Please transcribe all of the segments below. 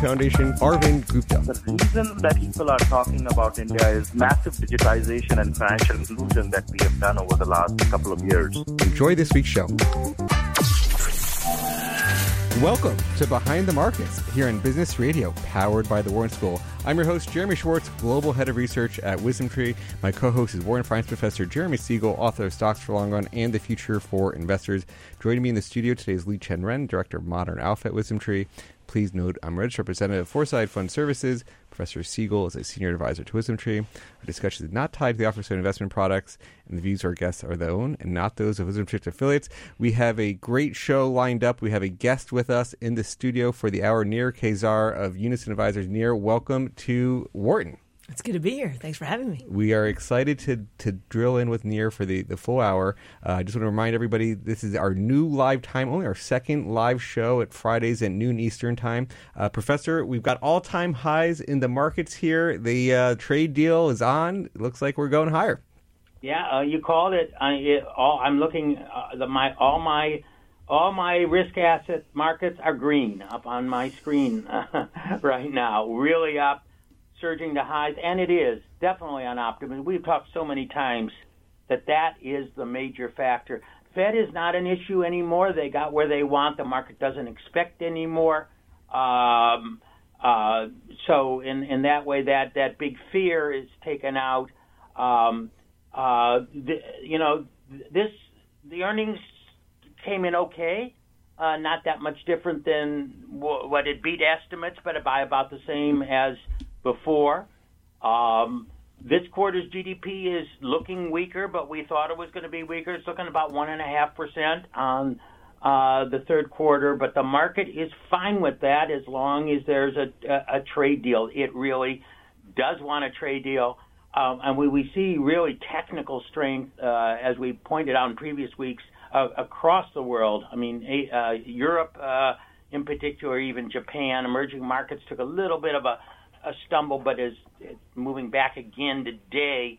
Foundation, Arvind Gupta. The reason that people are talking about India is massive digitization and financial inclusion that we have done over the last couple of years. Enjoy this week's show. Welcome to Behind the Markets here on Business Radio, powered by the Wharton School. I'm your host, Jeremy Schwartz, Global Head of Research at WisdomTree. My co host is Wharton Finance Professor Jeremy Siegel, author of Stocks for Long Run and the Future for Investors. Joining me in the studio today is Liqian Ren, Director of Modern Alpha at WisdomTree. Please note I'm registered representative of Foreside Fund Services. Professor Siegel is a senior advisor to WisdomTree. Our discussion is not tied to the offer of investment products, and the views of our guests are their own and not those of WisdomTree affiliates. We have a great show lined up. We have a guest with us in the studio for the hour. Nir Kaissar of Unison Advisors. Nir, welcome to Wharton. It's good to be here. Thanks for having me. We are excited to to drill in with Nir for the, the full hour. Uh, I just want to remind everybody this is our new live time, only our second live show at Fridays at noon Eastern time. Uh, Professor, we've got all time highs in the markets here. The uh, trade deal is on. It looks like we're going higher. Yeah, uh, you called it. I, it all, I'm looking. Uh, the, my all my all my risk asset markets are green up on my screen right now. Really up surging to highs, and it is definitely on optimism. We've talked so many times that that is the major factor. Fed is not an issue anymore. They got where they want. The market doesn't expect anymore. Um, uh, so in in that way, that that big fear is taken out. Um, uh, the, you know, this the earnings came in okay. Uh, not that much different than w- what it beat estimates, but by about the same as before. Um, this quarter's GDP is looking weaker, but we thought it was going to be weaker. It's looking about one and a half percent on uh, the third quarter, but the market is fine with that as long as there's a, a, a trade deal. It really does want a trade deal. Um, and we, we see really technical strength, uh, as we pointed out in previous weeks, uh, across the world. I mean, uh, Europe uh, in particular, even Japan, emerging markets took a little bit of a a stumble, but is moving back again today.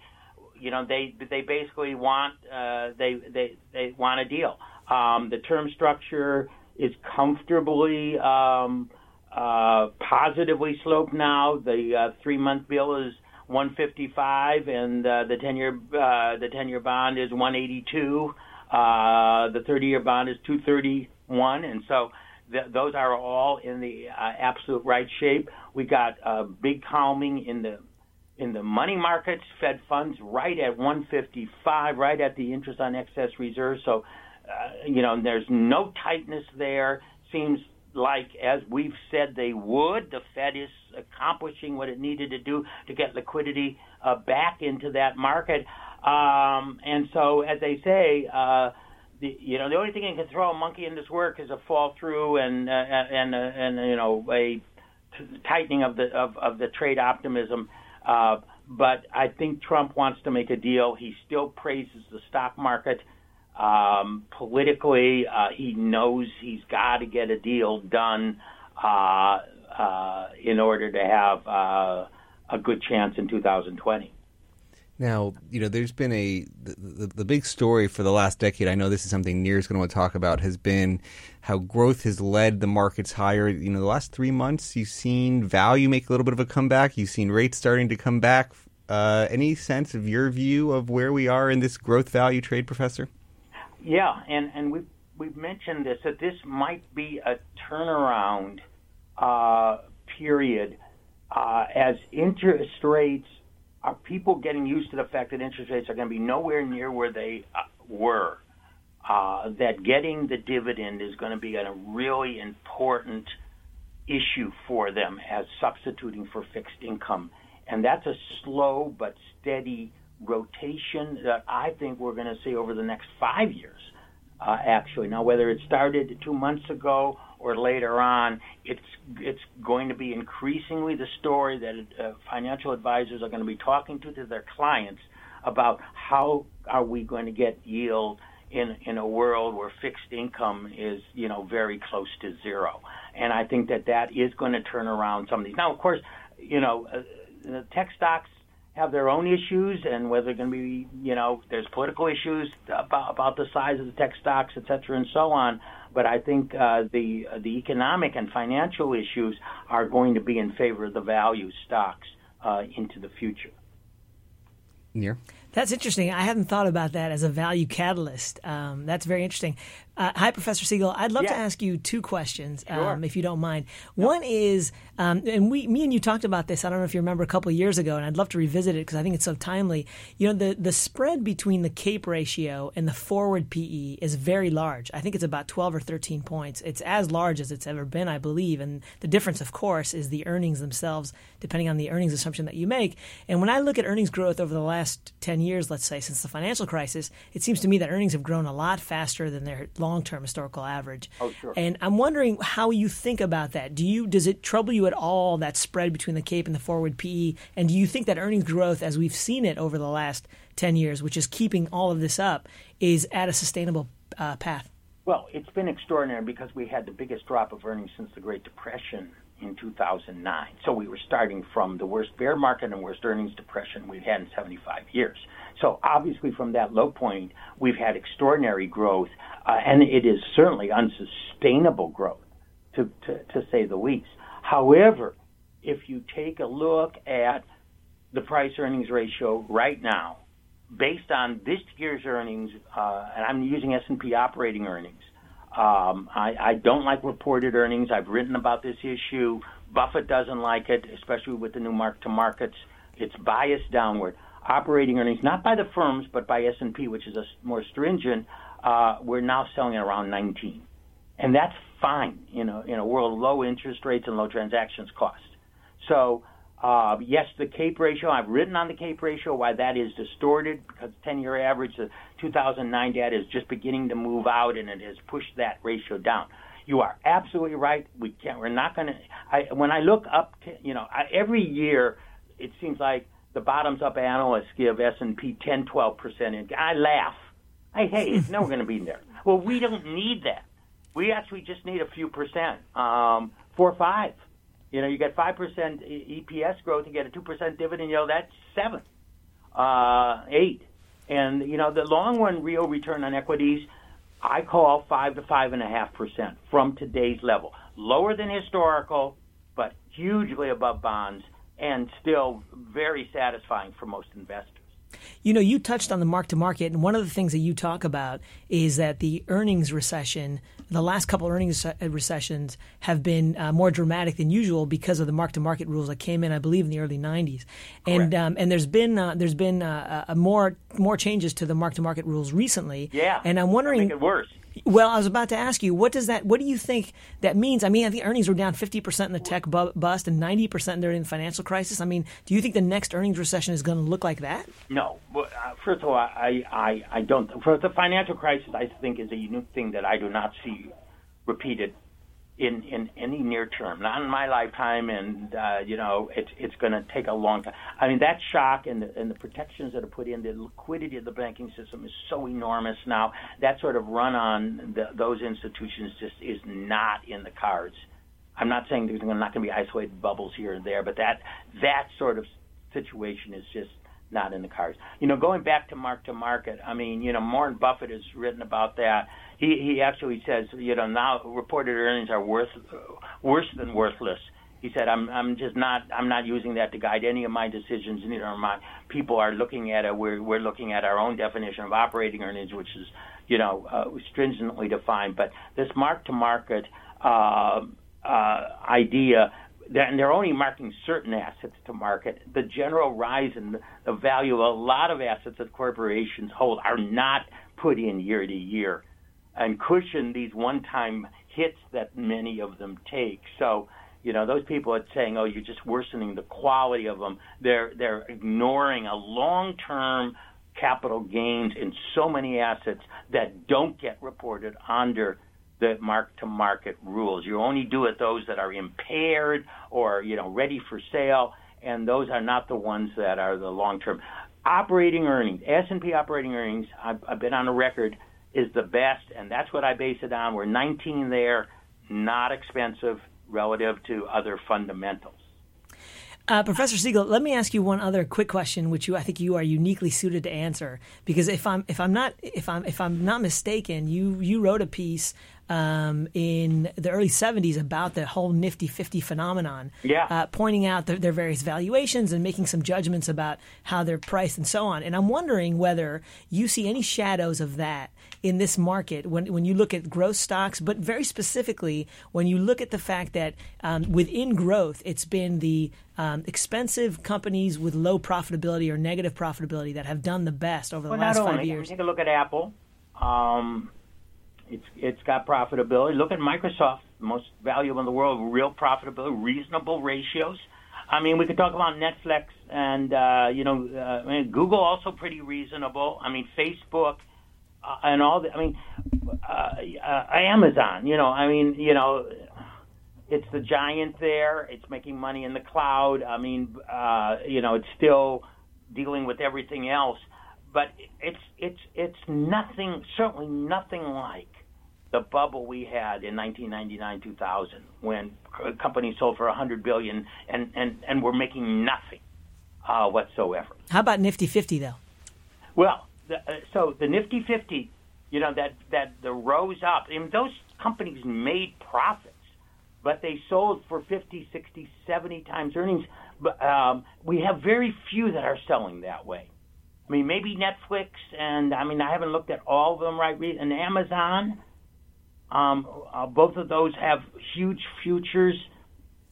You know, they they basically want uh, they they they want a deal. Um, the term structure is comfortably um, uh, positively sloped now. The uh, three month bill is 155, and uh, the 10 year uh, the 10 year bond is 182. Uh, the 30 year bond is 231, and so th- those are all in the uh, absolute right shape. We got a big calming in the in the money markets, Fed funds right at 155, right at the interest on excess reserves. So, uh, you know, there's no tightness there. Seems like, as we've said they would, the Fed is accomplishing what it needed to do to get liquidity uh, back into that market. Um, and so, as they say, uh, the, you know, the only thing that can throw a monkey in this work is a fall through and uh, and uh, and you know a tightening of the of, of the trade optimism. Uh, but I think Trump wants to make a deal. He still praises the stock market. Um, politically, uh, he knows he's got to get a deal done uh, uh, in order to have uh, a good chance in 2020. Now, you know, there's been a the, the, the, big story for the last decade. I know this is something Nir is going to want to talk about. Has been how growth has led the markets higher. You know, the last three months, you've seen value make a little bit of a comeback. You've seen rates starting to come back. Uh, any sense of your view of where we are in this growth value trade, Professor? Yeah, and and we've we've mentioned this that this might be a turnaround uh, period uh, as interest rates are people getting used to the fact that interest rates are going to be nowhere near where they uh, were? Uh, that getting the dividend is going to be a really important issue for them as substituting for fixed income. And that's a slow but steady rotation that I think we're going to see over the next five years. Uh, actually, now whether it started two months ago or later on, it's it's going to be increasingly the story that uh, financial advisors are going to be talking to, to their clients about how are we going to get yield in in a world where fixed income is you know very close to zero, and I think that that is going to turn around some of these. Now, of course, you know uh, the tech stocks have their own issues, and whether they're going to be you know there's political issues about about the size of the tech stocks, et cetera, and so on. But I think uh, the the economic and financial issues are going to be in favor of the value stocks uh, into the future. Nir? That's interesting. I hadn't thought about that as a value catalyst. Um, that's very interesting. Uh, hi, Professor Siegel. I'd love to ask you two questions, sure. um, if you don't mind. One is, um, and we, me and you talked about this. I don't know if you remember a couple of years ago, and I'd love to revisit it because I think it's so timely. You know, the the spread between the CAPE ratio and the forward PE is very large. I think it's about twelve or thirteen points. It's as large as it's ever been, I believe. And the difference, of course, is the earnings themselves, depending on the earnings assumption that you make. And when I look at earnings growth over the last ten years, let's say since the financial crisis, it seems to me that earnings have grown a lot faster than their long term historical average. Oh, sure. And I'm wondering how you think about that. Do you does it trouble you at all that spread between the CAPE and the forward PE? And do you think that earnings growth, as we've seen it over the last ten years, which is keeping all of this up, is at a sustainable uh, path? Well, it's been extraordinary because we had the biggest drop of earnings since the Great Depression in 2009. So we were starting from the worst bear market and worst earnings depression we've had in 75 years. So obviously, from that low point, we've had extraordinary growth, uh, and it is certainly unsustainable growth, to, to, to say the least. However, if you take a look at the price earnings ratio right now, based on this year's earnings, uh, and I'm using S&P operating earnings. Um, I, I don't like reported earnings. I've written about this issue. Buffett doesn't like it, especially with the new mark to markets. It's biased downward operating earnings, not by the firms, but by S&P, which is a more stringent, uh, we're now selling at around 19. And that's fine you know, in a world of low interest rates and low transactions cost. So, uh, yes, the CAPE ratio, I've written on the CAPE ratio why that is distorted because 10 year average, the 2009 data is just beginning to move out and it has pushed that ratio down. You are absolutely right. We can't, we're not going to, when I look up, to, you know, I, every year it seems like the bottoms up analysts give S&P 10, 12 percent. I laugh. Hey, hey, it's never going to be there. Well, we don't need that. We actually just need a few percent, um, four or five. You know, you get five percent EPS growth, you get a two percent dividend. You know, that's seven, uh, eight, and you know the long run real return on equities. I call five to five and a half percent from today's level, lower than historical, but hugely above bonds and still very satisfying for most investors. You know, you touched on the mark to market, and one of the things that you talk about is that the earnings recession, the last couple earnings recessions, have been uh, more dramatic than usual because of the mark to market rules that came in, I believe, in the early '90s. And um, and there's been uh, there's been uh, more more changes to the mark to market rules recently. Yeah, and I'm wondering, make it worse. Well, I was about to ask you, what does that? What do you think that means? I mean, I think earnings were down fifty percent in the tech bu- bust and ninety percent during the financial crisis. I mean, do you think the next earnings recession is going to look like that? No. Well, uh, first of all, I, I I don't. For the financial crisis, I think is a unique thing that I do not see repeated in in any near term, not in my lifetime, and uh, you know it's it's going to take a long time. I mean that shock and the and the protections that are put in, the liquidity of the banking system is so enormous now. That sort of run on the, those institutions just is not in the cards. I'm not saying there's not going to be isolated bubbles here and there, but that that sort of situation is just not in the cards. You know, going back to mark to market, I mean, you know, Warren Buffett has written about that. He he actually says, you know, now reported earnings are worth worse than worthless. He said, I'm I'm just not I'm not using that to guide any of my decisions. Neither are my people are looking at it. We're we're looking at our own definition of operating earnings, which is, you know, uh, stringently defined. But this mark to market uh, uh, idea and they're only marking certain assets to market. The general rise in the value of a lot of assets that corporations hold are not put in year to year and cushion these one-time hits that many of them take. So, You know, those people are saying, "Oh, you're just worsening the quality of them." They're they're ignoring a long-term capital gains in so many assets that don't get reported under the mark-to-market rules. You only do it those that are impaired or you know ready for sale, and those are not the ones that are the long-term operating earnings. S&P operating earnings. I've, I've been on a record is the best, and that's what I base it on. We're 19 there, not expensive relative to other fundamentals. Uh, Professor Siegel, let me ask you one other quick question, which you I think you are uniquely suited to answer. Because if I'm if I'm not if I'm if I'm not mistaken, you you wrote a piece um, in the early 70s about the whole Nifty 50 phenomenon, yeah. uh, pointing out the, their various valuations and making some judgments about how they're priced and so on. And I'm wondering whether you see any shadows of that in this market when, when you look at growth stocks, but very specifically when you look at the fact that um, within growth, it's been the um, expensive companies with low profitability or negative profitability that have done the best over the well, last five only, years. Take a look at Apple. Um, it's it's got profitability. Look at Microsoft, most valuable in the world, real profitability, reasonable ratios. I mean, we could talk about Netflix and uh, you know, uh, I mean, Google also pretty reasonable. I mean, Facebook uh, and all the. I mean, uh, uh, Amazon. You know, I mean, you know, it's the giant there. It's making money in the cloud. I mean, uh, you know, it's still dealing with everything else, but it's it's it's nothing. Certainly nothing like the bubble we had in 1999 2000 when companies sold for 100 billion and and and were making nothing uh, whatsoever. How about Nifty 50 though? Well, the, uh, so the Nifty 50, you know that that the rose up. I mean, those companies made profits, but they sold for 50, 60, 70 times earnings. But um, we have very few that are selling that way. I mean, maybe Netflix, and I mean, I haven't looked at all of them right. And Amazon, um, uh, both of those have huge futures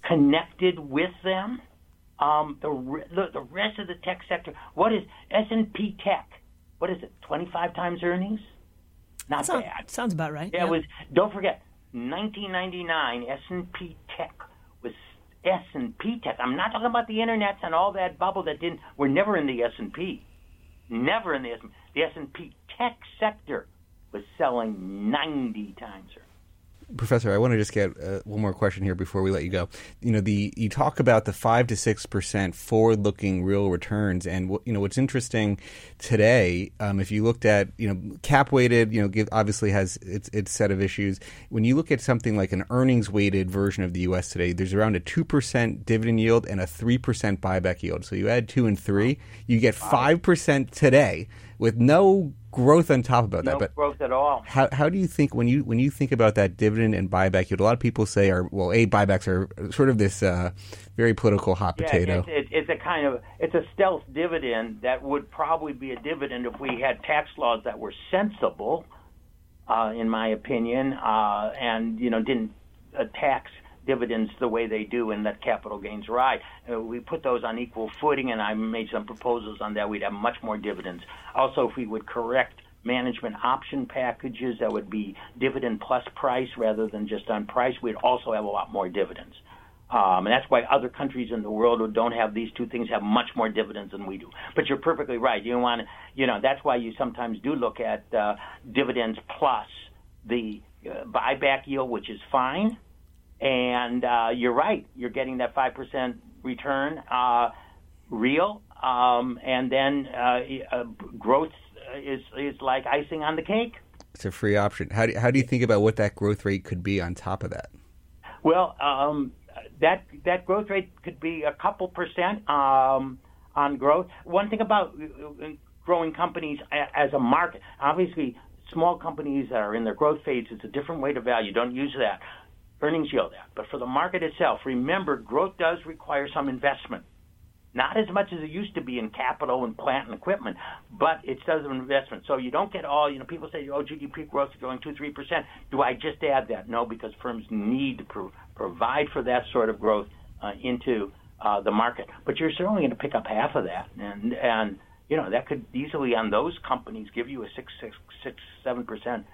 connected with them. Um, the, the the rest of the tech sector, what is S and P Tech? What is it? Twenty five times earnings? Not sounds, bad. Sounds about right. Yeah, it was. Don't forget, 1999 S and P Tech was S and P Tech. I'm not talking about the internets and all that bubble that didn't. We're never in the S and P. Never in the S. The S and P Tech sector was selling 90 times earnings. Professor, I want to just get uh, one more question here before we let you go. You know, the you talk about the five to six percent forward-looking real returns, and what, you know what's interesting today. Um, if you looked at you know cap weighted, you know, give, obviously has its its set of issues. When you look at something like an earnings weighted version of the U.S. today, there's around a two percent dividend yield and a three percent buyback yield. So you add two and three, you get five percent today with no growth on top about no that. But growth at all. How how do you think when you when you think about that dividend and buyback yield? A lot of people say are well, a buybacks are sort of this uh, very political hot yeah, potato. It's, it's a kind of it's a stealth dividend that would probably be a dividend if we had tax laws that were sensible, uh, in my opinion, uh, and you know didn't uh, tax dividends the way they do and let capital gains ride. Uh, we put those on equal footing, and I made some proposals on that. We'd have much more dividends. Also, if we would correct management option packages that would be dividend plus price rather than just on price, we'd also have a lot more dividends. Um, and that's why other countries in the world who don't have these two things have much more dividends than we do. But you're perfectly right. You want you know, that's why you sometimes do look at uh, dividends plus the uh, buyback yield, which is fine and uh, you're right. You're getting that five percent return, uh, real, um, and then uh, uh, growth is is like icing on the cake. It's a free option. How do how do you think about what that growth rate could be on top of that? Well, um, that that growth rate could be a couple percent um, on growth. One thing about growing companies as a market, obviously, small companies that are in their growth phase, it's a different way to value. Don't use that earnings yield that. But for the market itself, remember growth does require some investment. Not as much as it used to be in capital and plant and equipment, but it does an investment. So you don't get all, you know, people say, oh, GDP growth is going 2 3%. Do I just add that? No, because firms need to pro- provide for that sort of growth uh, into uh, the market. But you're certainly going to pick up half of that. And, and you know, that could easily, on those companies, give you a 6, 6, 6 7%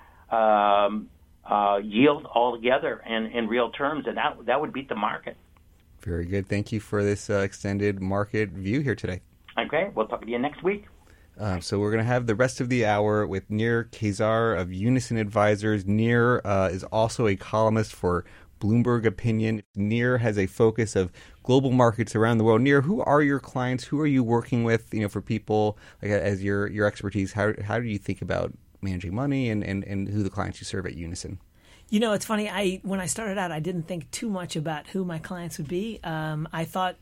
um, uh, yield altogether in, in real terms, and that that would beat the market. Very good. Thank you for this uh, extended market view here today. Okay, we'll talk to you next week. Uh, so we're going to have the rest of the hour with Nir Kaissar of Unison Advisors. Nir uh, is also a columnist for Bloomberg Opinion. Nir has a focus of global markets around the world. Nir, who are your clients? Who are you working with? You know, for people like as your your expertise, how how do you think about managing money and, and, and who the clients you serve at Unison? You know, it's funny. I when I started out, I didn't think too much about who my clients would be. Um, I thought,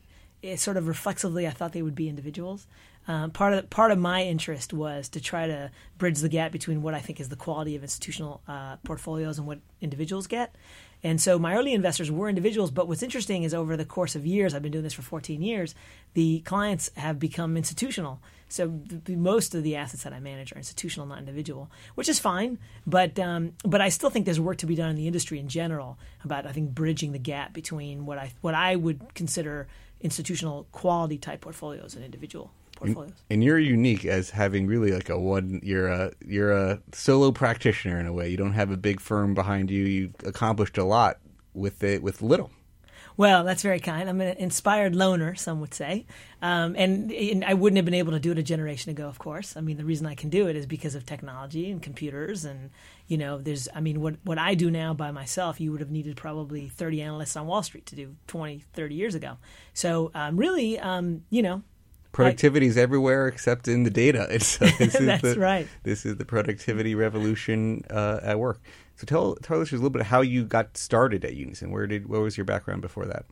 sort of reflexively, I thought they would be individuals. Um, part of part of my interest was to try to bridge the gap between what I think is the quality of institutional uh, portfolios and what individuals get. And so my early investors were individuals, but what's interesting is over the course of years, I've been doing this for 14 years, the clients have become institutional. So the, most of the assets that I manage are institutional, not individual, which is fine. But um, but I still think there's work to be done in the industry in general about I think bridging the gap between what I what I would consider institutional quality type portfolios and individual portfolios. And, you're unique as having really like a one. You're a you're a solo practitioner in a way. You don't have a big firm behind you. You accomplished a lot with it with little. Well, that's very kind. I'm an inspired loner, some would say, um, and, and, I wouldn't have been able to do it a generation ago. Of course, I mean the reason I can do it is because of technology and computers, and you know, there's. I mean, what what I do now by myself, you would have needed probably 30 analysts on Wall Street to do 20, 30 years ago. So, um, really, um, you know, productivity is everywhere except in the data. So this is That's the, right. This is the productivity revolution uh, at work. So tell tell us a little bit about how you got started at Unison. Where did what was your background before that?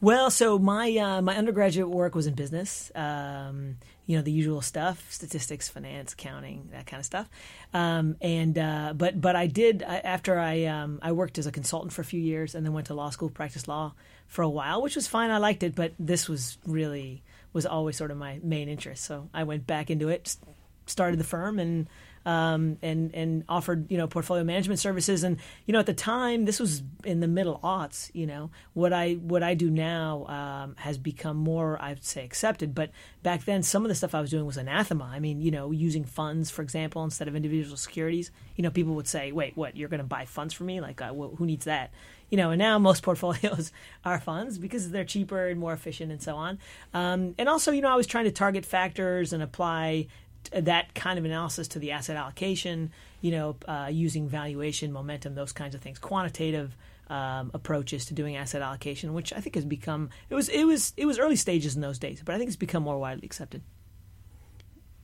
Well, so my uh, my undergraduate work was in business. Um, you know the usual stuff: statistics, finance, accounting, that kind of stuff. Um, and uh, but but I did after I um, I worked as a consultant for a few years, and then went to law school, practiced law for a while, which was fine. I liked it, but this was really was always sort of my main interest. So I went back into it, started the firm, and um, and and offered you know portfolio management services. And you know at the time, this was in the middle aughts. You know what I what I do now um, has become more I'd say accepted. But back then, some of the stuff I was doing was anathema. I mean, you know, using funds, for example, instead of individual securities. You know, people would say, "Wait, what? You're going to buy funds for me? Like, uh, who needs that?" You know, and now most portfolios are funds because they're cheaper and more efficient and so on. Um, and also, you know, I was trying to target factors and apply that kind of analysis to the asset allocation, you know, uh, using valuation, momentum, those kinds of things, quantitative um, approaches to doing asset allocation, which I think has become it was it was it was early stages in those days, but I think it's become more widely accepted.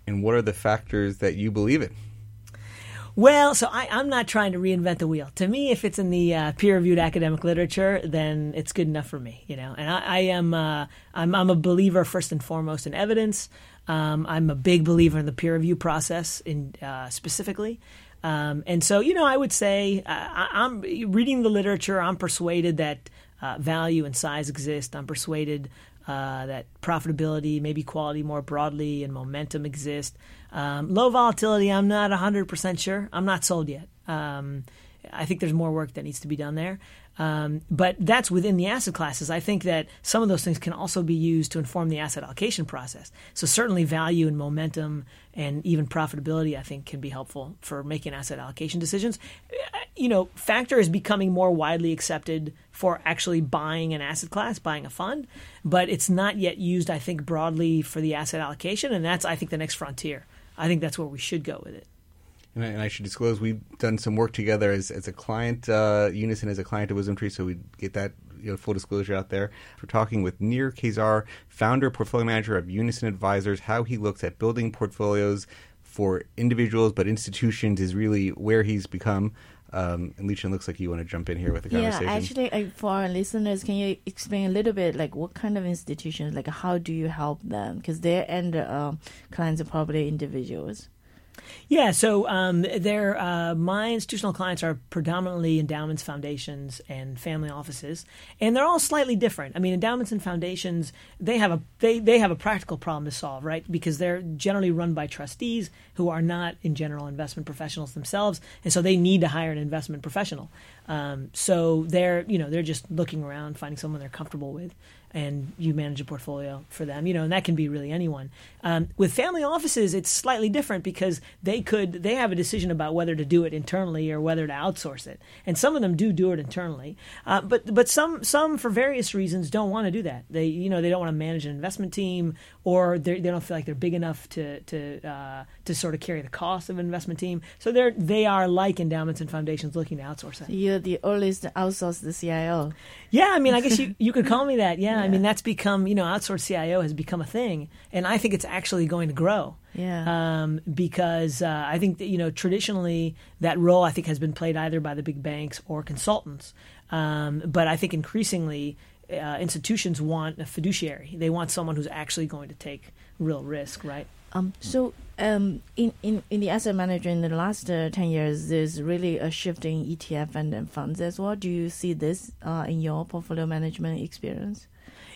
And what are the factors that you believe in? Well, so I, am not trying to reinvent the wheel. To me, if it's in the uh, peer-reviewed academic literature, then it's good enough for me. You know, and I, I am uh, I'm, I'm a believer first and foremost in evidence. Um, I'm a big believer in the peer review process, in uh, specifically. Um, and so, you know, I would say uh, I, am reading the literature. I'm persuaded that uh, value and size exist. I'm persuaded uh, that profitability, maybe quality more broadly, and momentum exist. Um, low volatility, I'm not 100% sure. I'm not sold yet. Um, I think there's more work that needs to be done there. Um, but that's within the asset classes. I think that some of those things can also be used to inform the asset allocation process. So certainly value and momentum and even profitability, I think, can be helpful for making asset allocation decisions. You know, factor is becoming more widely accepted for actually buying an asset class, buying a fund, but it's not yet used, I think, broadly for the asset allocation, and that's, I think, the next frontier. I think that's where we should go with it. And I, and I, should disclose we've done some work together as, as a client, uh, Unison as a client of Wisdom Tree, so we get that you know, full disclosure out there. We're talking with Nir Kaissar, founder, portfolio manager of Unison Advisors, how he looks at building portfolios for individuals, but institutions is really where he's become. Um, and Liqian looks like you want to jump in here with the conversation. Yeah, actually, I, for our listeners, can you explain a little bit, like what kind of institutions, like how do you help them? Because their end uh, clients are probably individuals. Yeah, so um, uh, my institutional clients are predominantly endowments, foundations, and family offices, and they're all slightly different. I mean, endowments and foundations they have a they, they have a practical problem to solve, right? Because they're generally run by trustees who are not, in general, investment professionals themselves, and so they need to hire an investment professional. Um, so they're you know they're just looking around, finding someone they're comfortable with. and you manage a portfolio for them. You know, and that can be really anyone. Um, with family offices, it's slightly different because they could they have a decision about whether to do it internally or whether to outsource it, and some of them do do it internally. Uh, but but some some for various reasons don't want to do that. They you know they don't want to manage an investment team or they don't feel like they're big enough to to uh, to sort of carry the cost of an investment team. So they're they are like endowments and foundations looking to outsource it. You're the earliest outsourced the CIO. Yeah, I mean, I guess you, you could call me that. Yeah, I mean, that's become, you know, outsourced CIO has become a thing. And I think it's actually going to grow. Yeah. Um, because uh, I think that, you know, traditionally that role I think has been played either by the big banks or consultants. Um, but I think increasingly uh, institutions want a fiduciary. They want someone who's actually going to take real risk, right? Um, so, um, in, in, in the asset manager in the last uh, 10 years, there's really a shift in ETF and, and funds as well. Do you see this uh, in your portfolio management experience?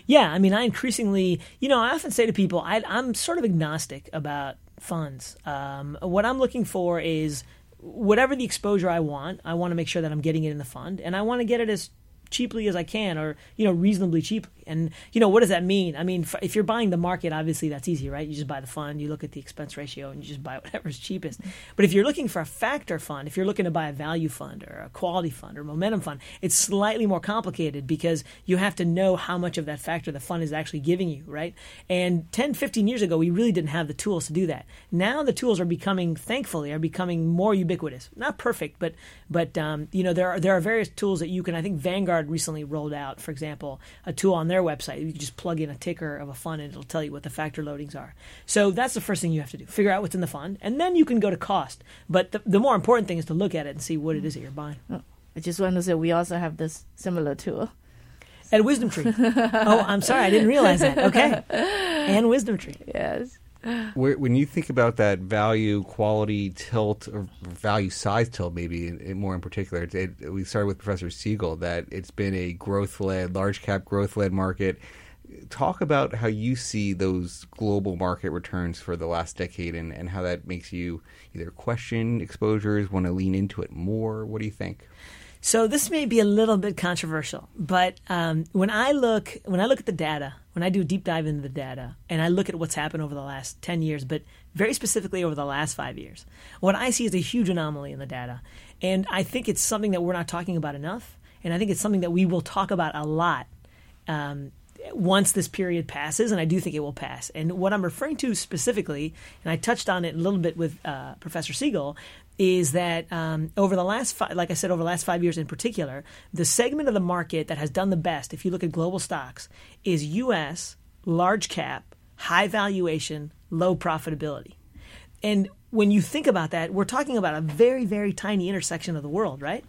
Yeah, I mean, I increasingly, you know, I often say to people, I, I'm sort of agnostic about funds. Um, what I'm looking for is whatever the exposure I want, I want to make sure that I'm getting it in the fund, and I want to get it as cheaply as I can, or you know, reasonably cheap. And you know, what does that mean? I mean, if you're buying the market, obviously that's easy, right? You just buy the fund, you look at the expense ratio, and you just buy whatever's cheapest. But if you're looking for a factor fund, if you're looking to buy a value fund or a quality fund or momentum fund, it's slightly more complicated because you have to know how much of that factor the fund is actually giving you, right? And 10, 15 years ago, we really didn't have the tools to do that. Now the tools are becoming, thankfully, are becoming more ubiquitous. Not perfect, but but um, you know there are there are various tools that you can. I think Vanguard recently rolled out, for example, a tool on their website. You can just plug in a ticker of a fund and it'll tell you what the factor loadings are. So that's the first thing you have to do: figure out what's in the fund, and then you can go to cost. But the, the more important thing is to look at it and see what it is that you're buying. I just want to say we also have this similar tool. At Wisdom Tree. oh, I'm sorry, I didn't realize that. Okay, and Wisdom Tree. Yes. When you think about that value quality tilt or value size tilt, maybe more in particular, it, it, we started with Professor Siegel that it's been a growth led, large cap growth led market. Talk about how you see those global market returns for the last decade and, and how that makes you either question exposures, want to lean into it more. What do you think? So this may be a little bit controversial, but um, when I look when I look at the data, when I do a deep dive into the data, and I look at what's happened over the last ten years, but very specifically over the last five years, what I see is a huge anomaly in the data, and I think it's something that we're not talking about enough, and I think it's something that we will talk about a lot. Um, once this period passes, and I do think it will pass. And what I'm referring to specifically, and I touched on it a little bit with uh, Professor Siegel, is that um, over the last, fi- like I said, over the last five years in particular, the segment of the market that has done the best, if you look at global stocks, is U.S. large cap, high valuation, low profitability. And when you think about that, we're talking about a very, very tiny intersection of the world, right?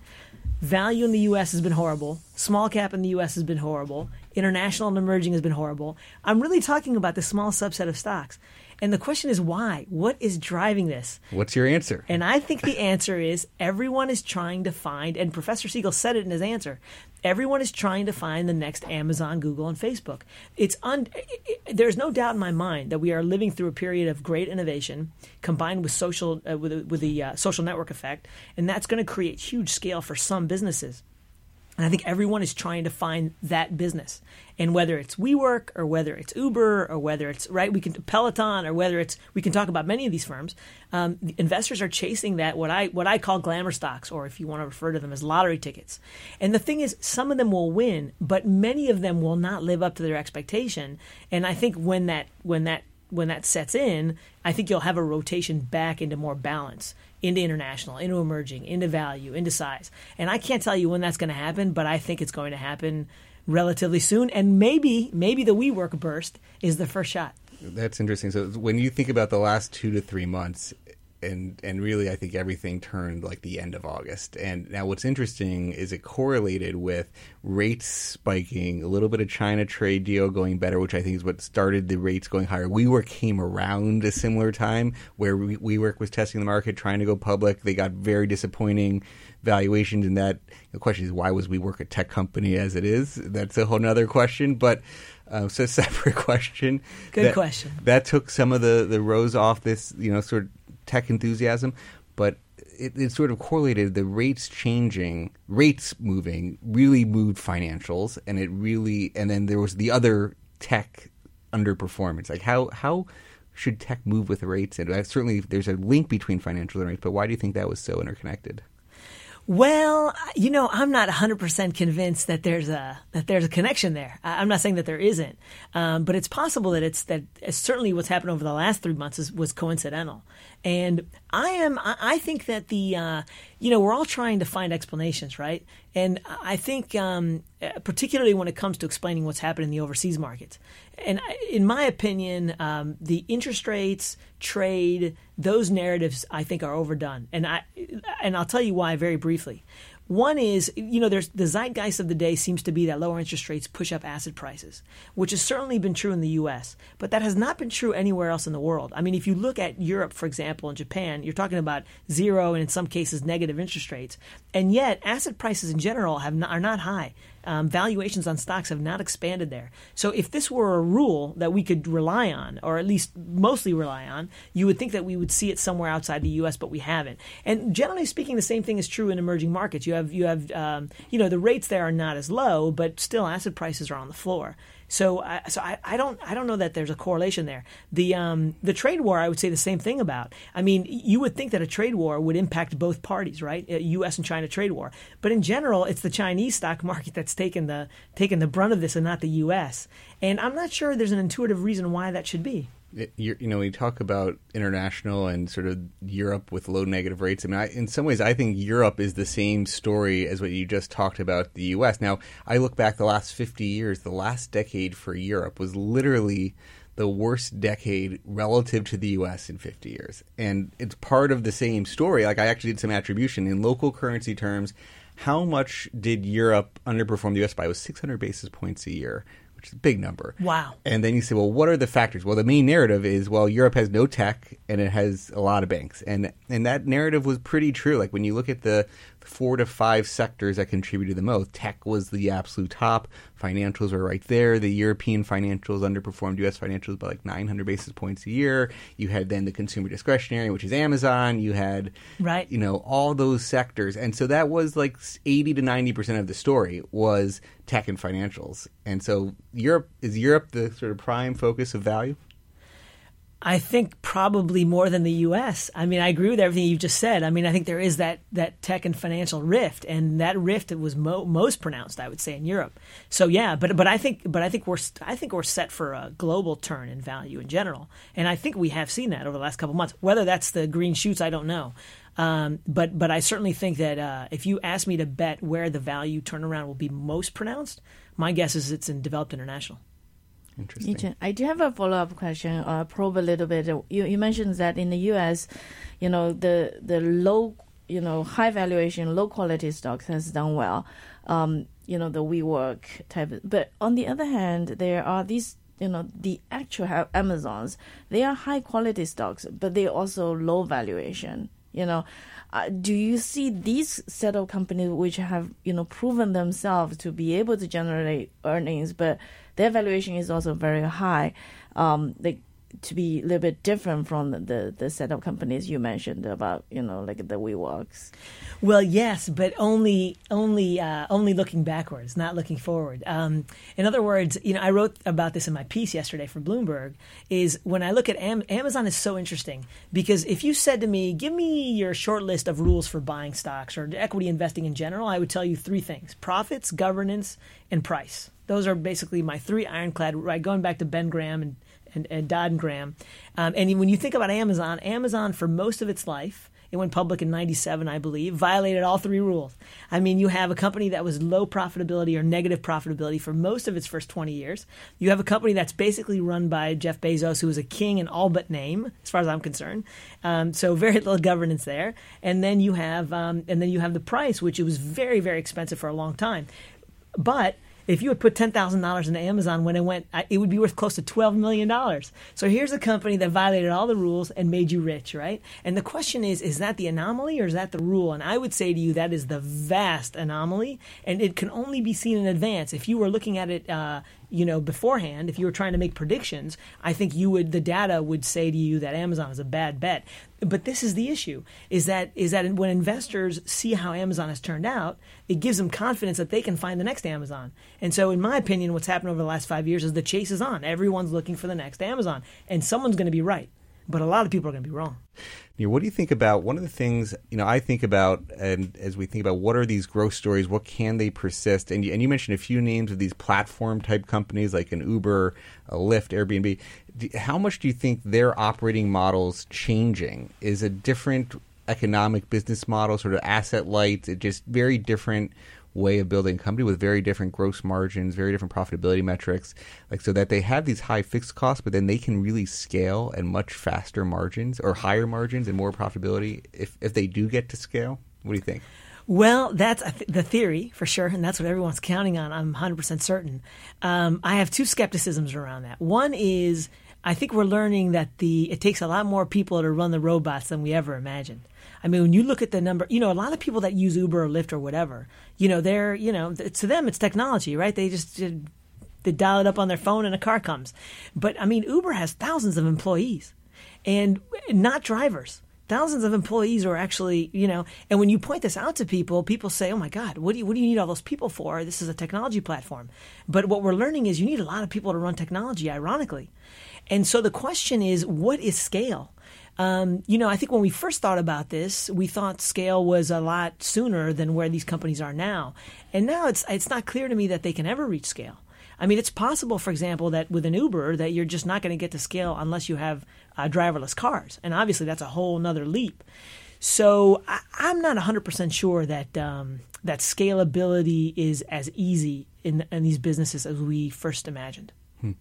Value in the U.S. has been horrible. Small cap in the U.S. has been horrible. International and emerging has been horrible. I'm really talking about the small subset of stocks. And the question is why? What is driving this? What's your answer? And I think the answer is everyone is trying to find, and Professor Siegel said it in his answer. Everyone is trying to find the next Amazon, Google, and Facebook. It's un, there's no doubt in my mind that we are living through a period of great innovation combined with social uh, with, with the uh, social network effect, and that's going to create huge scale for some businesses. And I think everyone is trying to find that business. And whether it's WeWork or whether it's Uber or whether it's right, we can Peloton or whether it's we can talk about many of these firms. Um, investors are chasing that what I what I call glamour stocks, or if you want to refer to them as lottery tickets. And the thing is, some of them will win, but many of them will not live up to their expectation. And I think when that when that when that sets in, I think you'll have a rotation back into more balance, into international, into emerging, into value, into size. And I can't tell you when that's going to happen, but I think it's going to happen relatively soon. And maybe, maybe the WeWork burst is the first shot. That's interesting. So when you think about the last two to three months, and and really I think everything turned like the end of August. And now what's interesting is it correlated with rates spiking, a little bit of China trade deal going better, which I think is what started the rates going higher. WeWork came around a similar time where WeWork was testing the market, trying to go public. They got very disappointing valuations, and that the question is why was WeWork a tech company as it is? That's a whole other question, but. Uh, so, separate question. Good that, question. That took some of the the rose off this, you know, sort of tech enthusiasm. but it, it sort of correlated the rates changing, rates moving, really moved financials, and it really, and then there was the other tech underperformance. Like how how should tech move with rates? And uh, certainly there's a link between financials and rates, but why do you think that was so interconnected? Well, you know, I'm not 100% convinced that there's a that there's a connection there. I'm not saying that there isn't, um, but it's possible that it's that it's certainly what's happened over the last three months is, was coincidental. And I am I, I think that the uh, you know we're all trying to find explanations, right? And I think um, uh, particularly when it comes to explaining what's happened in the overseas markets. And in my opinion, um, the interest rates, trade, those narratives I think are overdone. And I and I'll tell you why very briefly. One is, you know, there's the zeitgeist of the day seems to be that lower interest rates push up asset prices, which has certainly been true in the U.S., but that has not been true anywhere else in the world. I mean, if you look at Europe, for example, and Japan, you're talking about zero and in some cases negative interest rates, and yet asset prices in general have not, are not high. Um, valuations on stocks have not expanded there. So if this were a rule that we could rely on, or at least mostly rely on, you would think that we would see it somewhere outside the U.S., but we haven't. And generally speaking, the same thing is true in emerging markets. You have you have um, you know the rates there are not as low, but still asset prices are on the floor. So, I so I, I don't I don't know that there's a correlation there. The um, the trade war I would say the same thing about. I mean, you would think that a trade war would impact both parties, right? A U.S. and China trade war, but in general, it's the Chinese stock market that's taken the taken the brunt of this, and not the U.S. And I'm not sure there's an intuitive reason why that should be. You know, we talk about international and sort of Europe with low negative rates. I mean, I, in some ways, I think Europe is the same story as what you just talked about the U.S. Now, I look back the last 50 years, the last decade for Europe was literally the worst decade relative to the U.S. in 50 years. And it's part of the same story. Like, I actually did some attribution in local currency terms. How much did Europe underperform the U.S. by? It was 600 basis points a year, which is a big number. Wow. And then you say, well, what are the factors? Well, the main narrative is, well, Europe has no tech and it has a lot of banks, and and that narrative was pretty true. Like when you look at the four to five sectors that contributed the most, tech was the absolute top. Financials were right there. The European financials underperformed U.S. financials by like 900 basis points a year. You had then the consumer discretionary, which is Amazon. You had Right. you know all those sectors and so that was like 80 to 90 percent of the story was tech and financials and so europe is europe the sort of prime focus of value I think probably more than the U.S. I mean, I agree with everything you just said. I mean, I think there is that, that tech and financial rift, and that rift was mo- most pronounced, I would say, in Europe. So yeah, but but I think but I think we're I think we're set for a global turn in value in general, and I think we have seen that over the last couple months. Whether that's the green shoots, I don't know. Um, but but I certainly think that uh, if you ask me to bet where the value turnaround will be most pronounced, my guess is it's in developed international. Interesting. I do have a follow up question. Uh, probe a little bit. You you mentioned that in the U.S., you know the the low, you know, high valuation, low quality stocks has done well. Um, you know the WeWork type. Of, but on the other hand, there are these. You know the actual Amazons. They are high quality stocks, but they also low valuation. You know, uh, do you see these set of companies which have you know proven themselves to be able to generate earnings, but their valuation is also very high, um, like to be a little bit different from the, the, set of companies you mentioned about you know like the WeWorks. Well, yes, but only only uh, only looking backwards, not looking forward. Um, in other words, you know, I wrote about this in my piece yesterday for Bloomberg. Is when I look at Am- Amazon is so interesting because if you said to me, "Give me your short list of rules for buying stocks or equity investing in general," I would tell you three things: profits, governance, and price. Those are basically my three ironclad. Right, going back to Ben Graham and and, and Dodd and Graham. Um, and when you think about Amazon, Amazon for most of its life, it went public in 97, I believe, violated all three rules. I mean, you have a company that was low profitability or negative profitability for most of its first 20 years. You have a company that's basically run by Jeff Bezos, who is a king in all but name, as far as I'm concerned. Um, so very little governance there. And then you have, um, and then you have the price, which it was very, very expensive for a long time. But if you had put ten thousand dollars into Amazon when it went, it would be worth close to twelve million dollars. So here's a company that violated all the rules and made you rich, right? And the question is, is that the anomaly or is that the rule? And I would say to you that is the vast anomaly, and it can only be seen in advance. If you were looking at it, uh, you know, beforehand, if you were trying to make predictions, I think you would the data would say to you that Amazon is a bad bet. But this is the issue: is that is that when investors see how Amazon has turned out, it gives them confidence that they can find the next Amazon. And so, in my opinion, what's happened over the last five years is the chase is on. Everyone's looking for the next Amazon, and someone's going to be right, but a lot of people are going to be wrong. What do you think about one of the things you know I think about and as we think about what are these growth stories what can they persist? And you, and you mentioned a few names of these platform type companies like an Uber, a Lyft, Airbnb. How much do you think their operating models changing? Is a different economic business model sort of asset light just very different way of building a company with very different gross margins, very different profitability metrics, like so that they have these high fixed costs, but then they can really scale and much faster margins or higher margins and more profitability if if they do get to scale. What do you think? Well, that's the theory for sure, and that's what everyone's counting on. I'm 100% certain. Um, I have two skepticisms around that. One is I think we're learning that the it takes a lot more people to run the robots than we ever imagined. I mean, when you look at the number, you know, a lot of people that use Uber or Lyft or whatever, you know, they're, you know, to them it's technology, right? They just they dial it up on their phone and a car comes. But I mean, Uber has thousands of employees and not drivers. Thousands of employees are actually, you know, and when you point this out to people, people say, "Oh my God, what do you what do you need all those people for? This is a technology platform." But what we're learning is you need a lot of people to run technology. Ironically, and so the question is, what is scale? Um, you know, I think when we first thought about this, we thought scale was a lot sooner than where these companies are now. And now it's it's not clear to me that they can ever reach scale. I mean, it's possible, for example, that with an Uber, that you're just not going to get to scale unless you have uh, driverless cars, and obviously that's a whole another leap. So I, am not 100% sure that um, that scalability is as easy in, in these businesses as we first imagined. Hmm.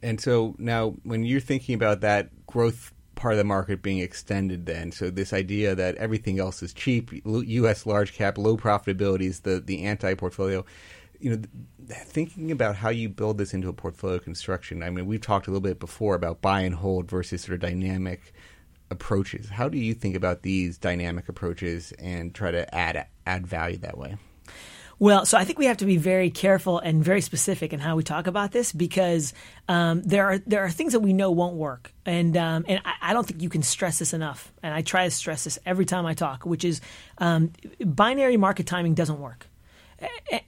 And so now, when you're thinking about that growth part of the market being extended then. So this idea that everything else is cheap, U.S. large cap, low profitability is the the anti portfolio. You know, thinking about how you build this into a portfolio construction. I mean, we've talked a little bit before about buy and hold versus sort of dynamic approaches. How do you think about these dynamic approaches and try to add add value that way? Well, so I think we have to be very careful and very specific in how we talk about this because um, there are there are things that we know won't work, and um, and I, I, don't think you can stress this enough. And I try to stress this every time I talk, which is um, binary market timing doesn't work.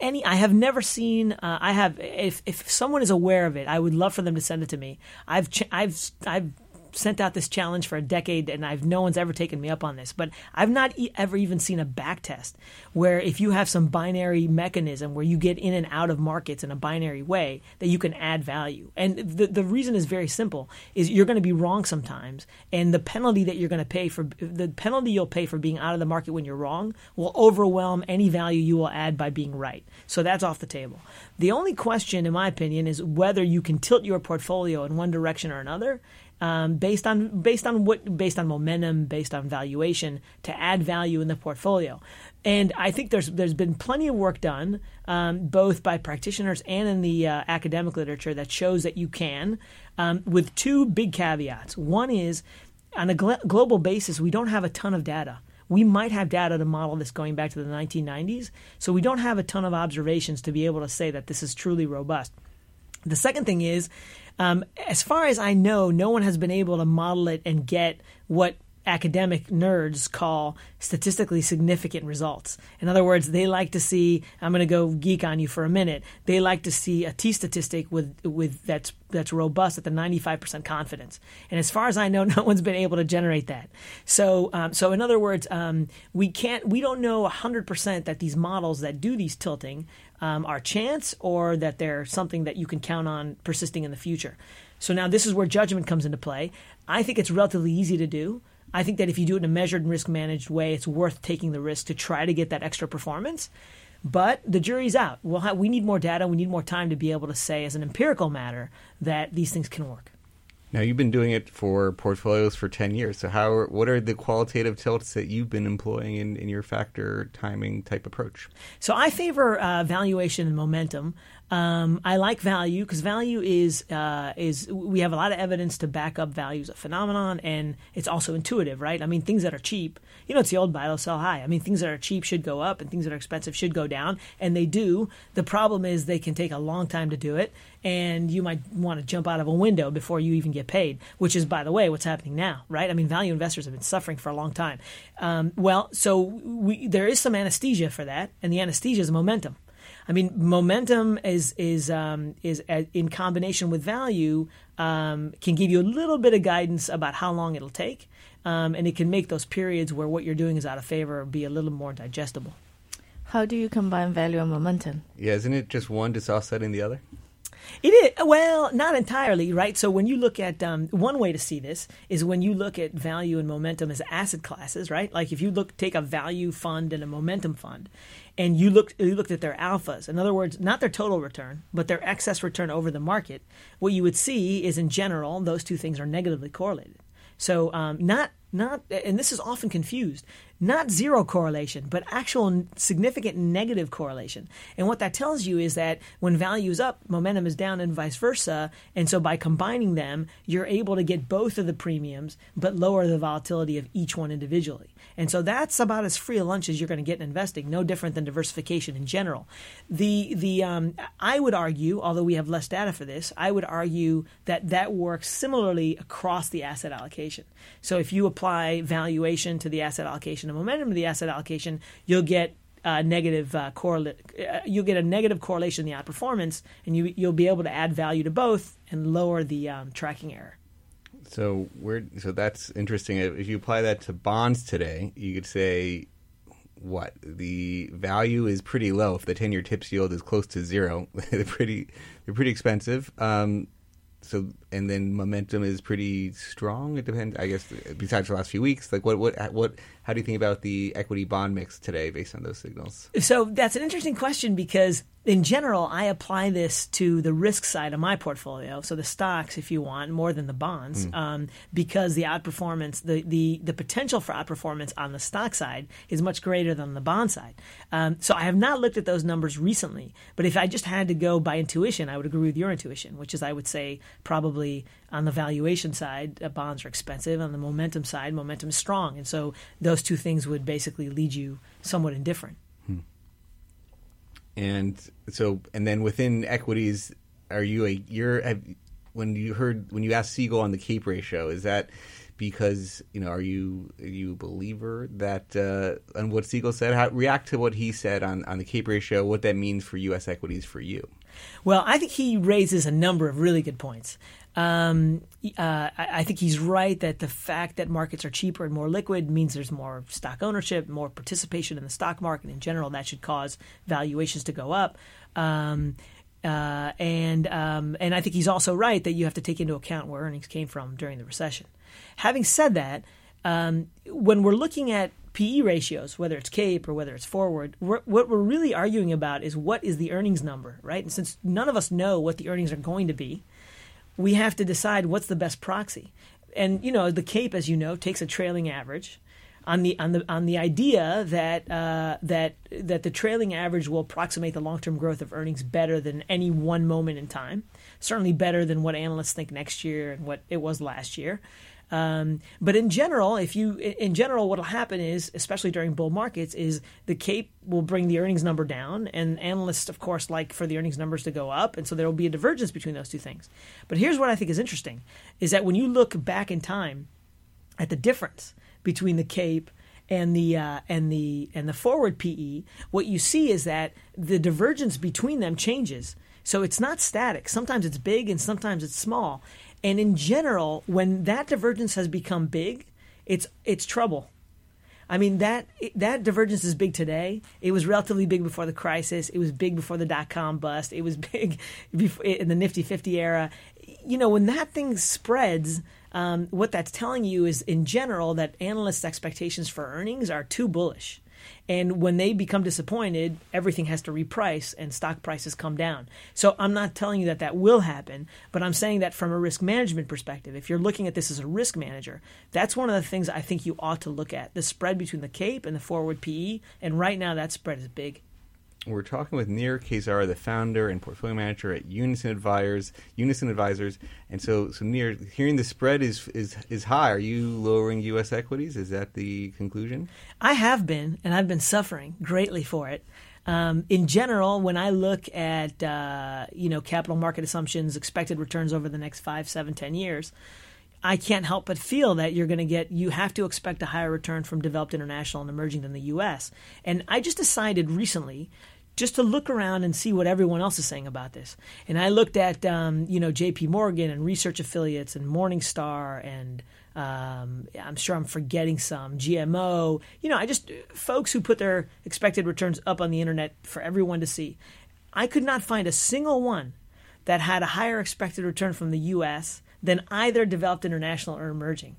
Any, I have never seen. Uh, I have. If if someone is aware of it, I would love for them to send it to me. I've ch- I've I've sent out this challenge for a decade, and I've no one's ever taken me up on this. But I've not e- ever even seen a back test where if you have some binary mechanism where you get in and out of markets in a binary way, that you can add value. And the the reason is very simple: is you're going to be wrong sometimes, and the penalty that you're going to pay for the penalty you'll pay for being out of the market when you're wrong will overwhelm any value you will add by being right. So that's off the table. The only question, in my opinion, is whether you can tilt your portfolio in one direction or another um, based on based on what based on momentum, based on valuation to add value in the portfolio. And I think there's there's been plenty of work done, um, both by practitioners and in the uh, academic literature, that shows that you can, um, with two big caveats. One is, on a gl- global basis, we don't have a ton of data. We might have data to model this going back to the 1990s, so we don't have a ton of observations to be able to say that this is truly robust. The second thing is um, as far as I know, no one has been able to model it and get what academic nerds call statistically significant results. In other words, they like to see I'm going to go geek on you for a minute. They like to see a T statistic with with that's that's robust at the 95% confidence. And as far as I know, no one's been able to generate that. So um, so in other words, um, we can't we don't know 100% that these models that do these tilting um, are chance or that they're something that you can count on persisting in the future. So now this is where judgment comes into play. I think it's relatively easy to do. I think that if you do it in a measured and risk managed way, it's worth taking the risk to try to get that extra performance. But the jury's out. We'll have, we need more data. We need more time to be able to say, as an empirical matter, that these things can work. Now you've been doing it for portfolios for ten years. So how what are the qualitative tilts that you've been employing in, in your factor timing type approach? So I favor uh, valuation and momentum. Um, I like value because value is uh, is we have a lot of evidence to back up value as a phenomenon, and it's also intuitive, right? I mean, things that are cheap, you know, it's the old buy low, sell high. I mean, things that are cheap should go up, and things that are expensive should go down, and they do. The problem is they can take a long time to do it, and you might want to jump out of a window before you even get paid, which is, by the way, what's happening now, right? I mean, value investors have been suffering for a long time. Um, well, so we, there is some anesthesia for that, and the anesthesia is momentum. I mean, momentum is is um, is uh, in combination with value um, can give you a little bit of guidance about how long it'll take, um, and it can make those periods where what you're doing is out of favor be a little more digestible. How do you combine value and momentum? Yeah, isn't it just one just offsetting the other? It is well, not entirely, right? So when you look at um, one way to see this is when you look at value and momentum as asset classes, right? Like if you look take a value fund and a momentum fund, and you looked you looked at their alphas. In other words, not their total return, but their excess return over the market. What you would see is, in general, those two things are negatively correlated. So um, not not and this is often confused not zero correlation but actual significant negative correlation and what that tells you is that when value is up momentum is down and vice versa and so by combining them you're able to get both of the premiums but lower the volatility of each one individually and so that's about as free a lunch as you're going to get in investing no different than diversification in general the the um, i would argue although we have less data for this i would argue that that works similarly across the asset allocation so if you apply valuation to the asset allocation and momentum to the asset allocation, you'll get uh, negative uh, correlate. Uh, you'll get a negative correlation in the outperformance, and you you'll be able to add value to both and lower the um, tracking error. So we're so that's interesting. If you apply that to bonds today, you could say what the value is pretty low. If the ten-year TIPS yield is close to zero, they're pretty they're pretty expensive. Um, so and then momentum is pretty strong. It depends, I guess. Besides the last few weeks, like what what what? How do you think about the equity bond mix today, based on those signals? So that's an interesting question because in general, I apply this to the risk side of my portfolio, so the stocks, if you want, more than the bonds, mm. um, because the outperformance, the, the the potential for outperformance on the stock side is much greater than the bond side. Um, so I have not looked at those numbers recently, but if I just had to go by intuition, I would agree with your intuition, which is I would say probably on the valuation side, uh, bonds are expensive. On the momentum side, momentum is strong, and so those two things would basically lead you somewhat indifferent. Hmm. And so, and then within equities, are you a you're have, when you heard when you asked Siegel on the CAPE ratio, is that because you know are you are you a believer that uh, on what Siegel said? How, react to what he said on on the CAPE ratio, what that means for U.S. equities for you. Well, I think he raises a number of really good points. Um, uh, I, think he's right that the fact that markets are cheaper and more liquid means there's more stock ownership, more participation in the stock market in general. That should cause valuations to go up. Um, uh, and um, and I think he's also right that you have to take into account where earnings came from during the recession. Having said that, um, when we're looking at PE ratios, whether it's CAPE or whether it's forward, we're, what we're really arguing about is what is the earnings number, right? And since none of us know what the earnings are going to be, we have to decide what's the best proxy. And you know, the CAPE, as you know, takes a trailing average on the on the on the idea that uh, that that the trailing average will approximate the long term growth of earnings better than any one moment in time. Certainly better than what analysts think next year and what it was last year. Um, but in general, if you in general, what will happen is, especially during bull markets, is the CAPE will bring the earnings number down, and analysts, of course, like for the earnings numbers to go up, and so there will be a divergence between those two things. But here's what I think is interesting: is that when you look back in time at the difference between the CAPE and the uh, and the and the forward PE, what you see is that the divergence between them changes. So it's not static. Sometimes it's big and sometimes it's small. And in general, when that divergence has become big, it's it's trouble. I mean that that divergence is big today. It was relatively big before the crisis. It was big before the dot com bust. It was big before, in the Nifty Fifty era. You know, when that thing spreads, um, what that's telling you is, in general, that analysts' expectations for earnings are too bullish. And when they become disappointed, everything has to reprice and stock prices come down. So I'm not telling you that that will happen, but I'm saying that from a risk management perspective, if you're looking at this as a risk manager, that's one of the things I think you ought to look at the spread between the CAPE and the forward PE. And right now, that spread is big. We're talking with Nir Kaissar, the founder and portfolio manager at Unison Advisors. Unison Advisors, and so, so Nir, hearing the spread is is is high. Are you lowering U.S. equities? Is that the conclusion? I have been, and I've been suffering greatly for it. Um, in general, when I look at uh, you know capital market assumptions, expected returns over the next five, seven, ten years, I can't help but feel that you're going to get you have to expect a higher return from developed international and emerging than the U.S. And I just decided recently just to look around and see what everyone else is saying about this. And I looked at um, you know J.P. Morgan and research affiliates and Morningstar and um, I'm sure I'm forgetting some GMO. You know, I just folks who put their expected returns up on the internet for everyone to see. I could not find a single one that had a higher expected return from the U.S. than either developed international or emerging.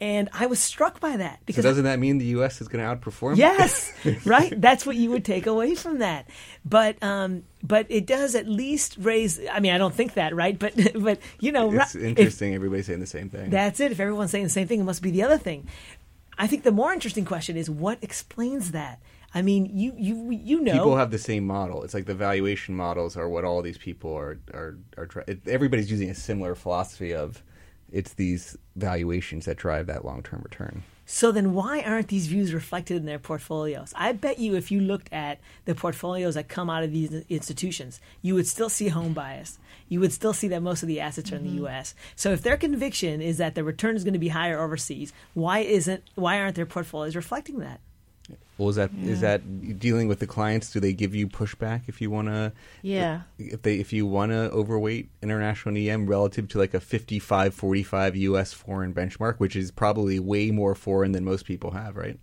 And I was struck by that because so doesn't that mean the U.S. is going to outperform? Yes, right. That's what you would take away from that. But um, but it does at least raise. I mean, I don't think that, right? But but you know, it's interesting. If, everybody's saying the same thing. That's it. If everyone's saying the same thing, it must be the other thing. I think the more interesting question is what explains that. I mean, you you you know, people have the same model. It's like the valuation models are what all these people are are are. Everybody's using a similar philosophy of it's these valuations that drive that long term return. So then why aren't these views reflected in their portfolios? I bet you if you looked at the portfolios that come out of these institutions, you would still see home bias. You would still see that most of the assets are in Mm-hmm. the US. So if their conviction is that the return is going to be higher overseas, why isn't why aren't their portfolios reflecting that? Well, is that is that dealing with the clients? Do they give you pushback if you want to? Yeah. If they if you want to overweight international EM relative to like a 55-45 U.S. foreign benchmark, which is probably way more foreign than most people have, right?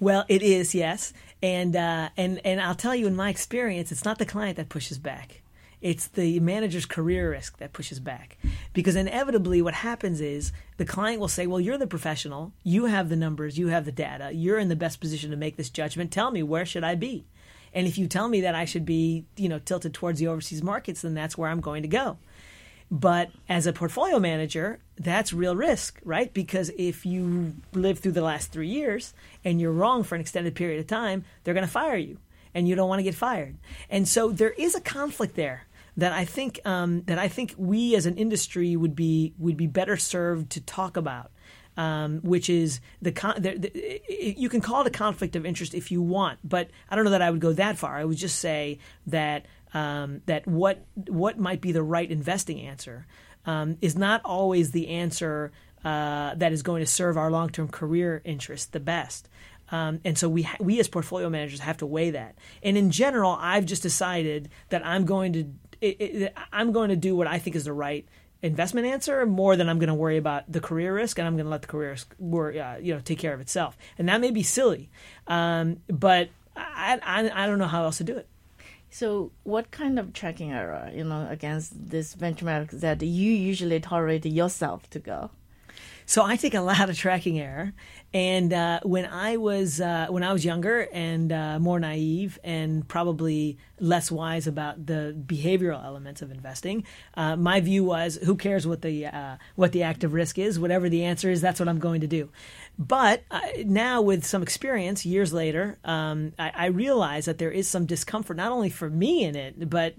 Well, it is, yes. And uh, and and I'll tell you in my experience, it's not the client that pushes back. It's the manager's career risk that pushes back. Because inevitably what happens is the client will say, Well, you're the professional, you have the numbers, you have the data, you're in the best position to make this judgment. Tell me where should I be? And if you tell me that I should be, you know, tilted towards the overseas markets, then that's where I'm going to go. But as a portfolio manager, that's real risk, right? Because if you live through the last three years and you're wrong for an extended period of time, they're going to fire you, and you don't want to get fired. And so there is a conflict there that I think um, that I think we as an industry would be would be better served to talk about. Um, which is the, con- the, the you can call it a conflict of interest if you want, but I don't know that I would go that far. I would just say that um, that what what might be the right investing answer um, is not always the answer uh, that is going to serve our long term career interest the best. Um, and so we ha- we as portfolio managers have to weigh that. And in general, I've just decided that I'm going to it, it, I'm going to do what I think is the right investment answer more than I'm going to worry about the career risk, and I'm going to let the career risk worry, uh, you know take care of itself. And that may be silly, um, but I, I I don't know how else to do it. So, what kind of tracking error, you know, against this benchmark that you usually tolerate yourself to go? So I take a lot of tracking error, and uh, when I was uh, when I was younger and uh, more naive and probably less wise about the behavioral elements of investing, uh, my view was, who cares what the uh, what the active risk is? Whatever the answer is, that's what I'm going to do. But uh, now, with some experience, years later, um, I, I realize that there is some discomfort, not only for me in it, but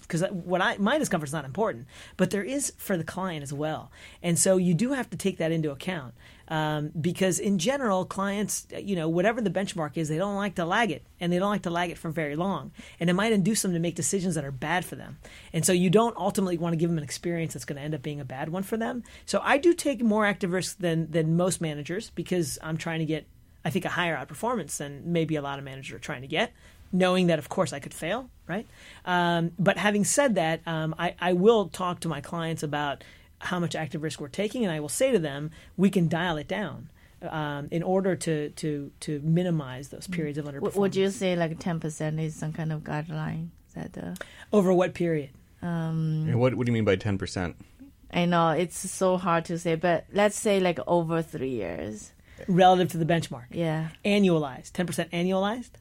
because what I my discomfort is not important, but there is for the client as well. And so you do have to take that into account um, because, in general, clients, you know, whatever the benchmark is, they don't like to lag it, and they don't like to lag it for very long, and it might induce them to make decisions that are bad for them. And so you don't ultimately want to give them an experience that's going to end up being a bad one for them. So I do take more active risk than than most managers because I'm trying to get, I think, a higher outperformance than maybe a lot of managers are trying to get. Knowing that, of course, I could fail, right? Um, but having said that, um, I, I will talk to my clients about how much active risk we're taking, and I will say to them, we can dial it down um, in order to, to, to minimize those periods of underperformance. Would you say like 10% is some kind of guideline? That uh, Over what period? And what what do you mean by ten percent? I know it's so hard to say, but let's say like over three years. Relative to the benchmark. Yeah, Annualized. 10% annualized?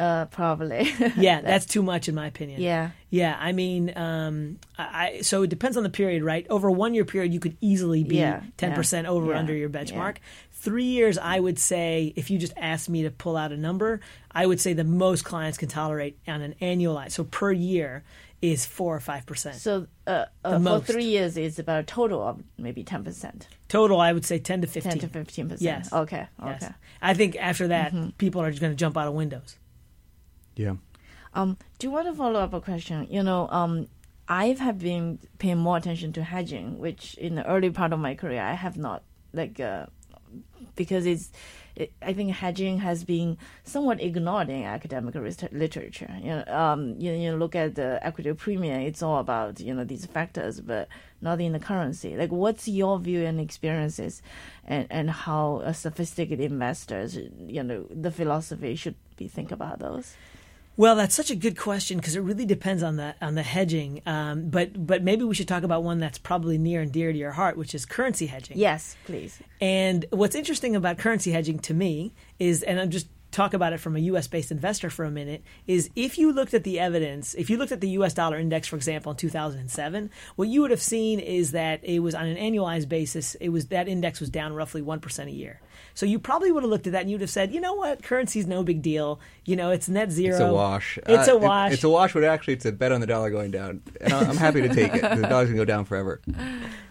Uh, probably. Yeah, that's too much in my opinion. yeah. Yeah, I mean, um, I, I so it depends on the period, right? Over a one year period, you could easily be Yeah, ten percent yeah, over yeah, under your benchmark. three years, I would say, if you just asked me to pull out a number, I would say the most clients can tolerate on an annualized, so per year, is four or five percent. So uh, uh, for most. three years, it's about a total of maybe ten percent, Total, I would say ten to fifteen. ten to fifteen percent. Yes. Okay. Yes. Okay. I think after that, people are just going to jump out of windows. Yeah. Um, do you want to follow up a question? You know, um, I have been paying more attention to hedging, which in the early part of my career I have not like uh, because it's. It, I think hedging has been somewhat ignored in academic literature. You know, um, you, you look at the equity premium; it's all about you know these factors, but not in the currency. Like, what's your view and experiences, and and how sophisticated investors, you know, the philosophy should be think about those? Well, that's such a good question because it really depends on the on the hedging. Um, but but maybe we should talk about one that's probably near and dear to your heart, which is currency hedging. Yes, please. And what's interesting about currency hedging to me is, and I'm just talk about it from a U.S. based investor for a minute, is if you looked at the evidence, if you looked at the U.S. dollar index, for example, in 2007, what you would have seen is that it was on an annualized basis, it was that index was down roughly one percent a year. So you probably would have looked at that and you'd have said, you know what, currency's no big deal. You know, it's net zero. It's a wash. It's Uh, a it- wash. it's a wash, but actually, it's a bet on the dollar going down. And I'm happy to take it. The dollar's gonna go down forever.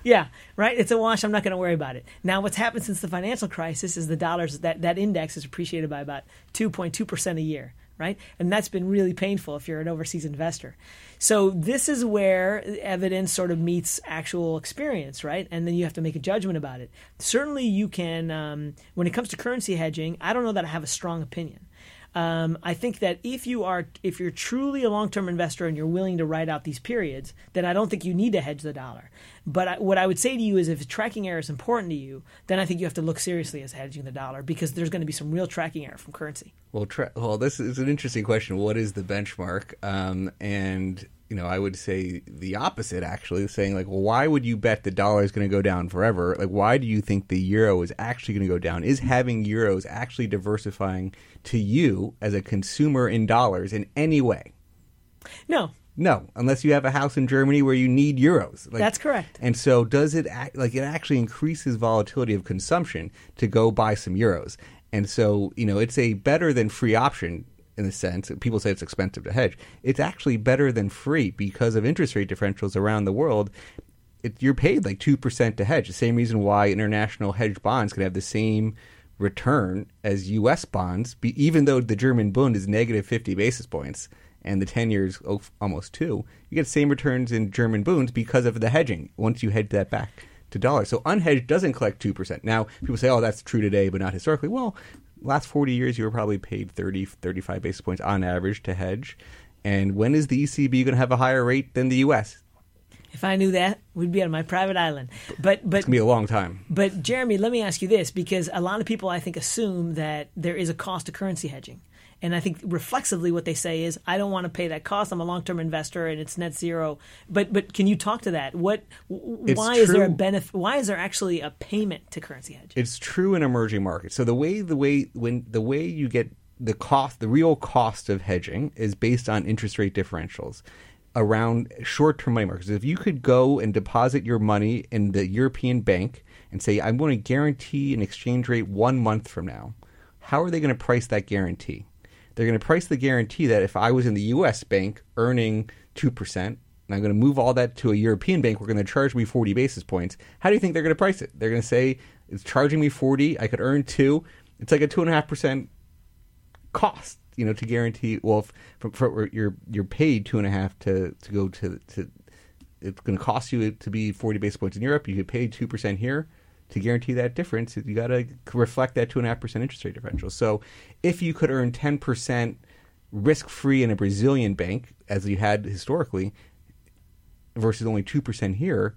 Yeah, right. It's a wash. I'm not going to worry about it. Now, what's happened since the financial crisis is the dollars that that index is appreciated by about 2.2 percent a year, right? And that's been really painful if you're an overseas investor. So this is where evidence sort of meets actual experience, right? And then you have to make a judgment about it. Certainly, you can. Um, when it comes to currency hedging, I don't know that I have a strong opinion. Um, I think that if you are, if you're truly a long-term investor and you're willing to ride out these periods, then I don't think you need to hedge the dollar. But I, what I would say to you is, if tracking error is important to you, then I think you have to look seriously as hedging the dollar because there's going to be some real tracking error from currency. Well, tra- well, this is an interesting question. What is the benchmark? Um, and you know, I would say the opposite. Actually, saying like, well, why would you bet the dollar is going to go down forever? Like, why do you think the euro is actually going to go down? Is having euros actually diversifying to you as a consumer in dollars in any way? No, No, unless you have a house in Germany where you need euros. Like, That's correct. And so, does it act, like it actually increases volatility of consumption to go buy some euros? And so, you know, it's a better than free option in the sense people say it's expensive to hedge. It's actually better than free because of interest rate differentials around the world. It, you're paid like two percent to hedge. The same reason why international hedge bonds can have the same return as U.S. bonds, even though the German Bund is negative 50 basis points and the 10 years oh, almost two, you get the same returns in German Bunds because of the hedging once you hedge that back to dollars. So unhedged doesn't collect 2%. Now, people say, oh, that's true today, but not historically. Well, last 40 years, you were probably paid 30, 35 basis points on average to hedge. And when is the ECB going to have a higher rate than the U.S.? if I knew that, we'd be on my private island. But but It's going to be a long time. But Jeremy, let me ask you this because a lot of people I think assume that there is a cost to currency hedging. And I think reflexively what they say is I don't want to pay that cost. I'm a long-term investor and it's net zero. But but can you talk to that? What It's why is there a benefit why is there actually a payment to currency hedge? It's true in emerging markets. So the way the way when the way you get the cost, the real cost of hedging is based on interest rate differentials around short-term money markets. If you could go and deposit your money in the European bank and say, "I'm going to guarantee an exchange rate one month from now," how are they going to price that guarantee? They're going to price the guarantee that if I was in the U.S. bank earning two percent and I'm going to move all that to a European bank, we're going to charge me 40 basis points. How do you think they're going to price it? They're going to say it's charging me 40. I could earn two. It's like a two and a half percent cost, you know, to guarantee. Well, if, for, for, you're you're paid two and a half to to go to to. It's going to cost you to be 40 basis points in Europe. You get paid two percent here. To guarantee that difference, you got to reflect that two and a half percent interest rate differential. So, if you could earn 10 percent risk free in a Brazilian bank, as you had historically, versus only two percent here,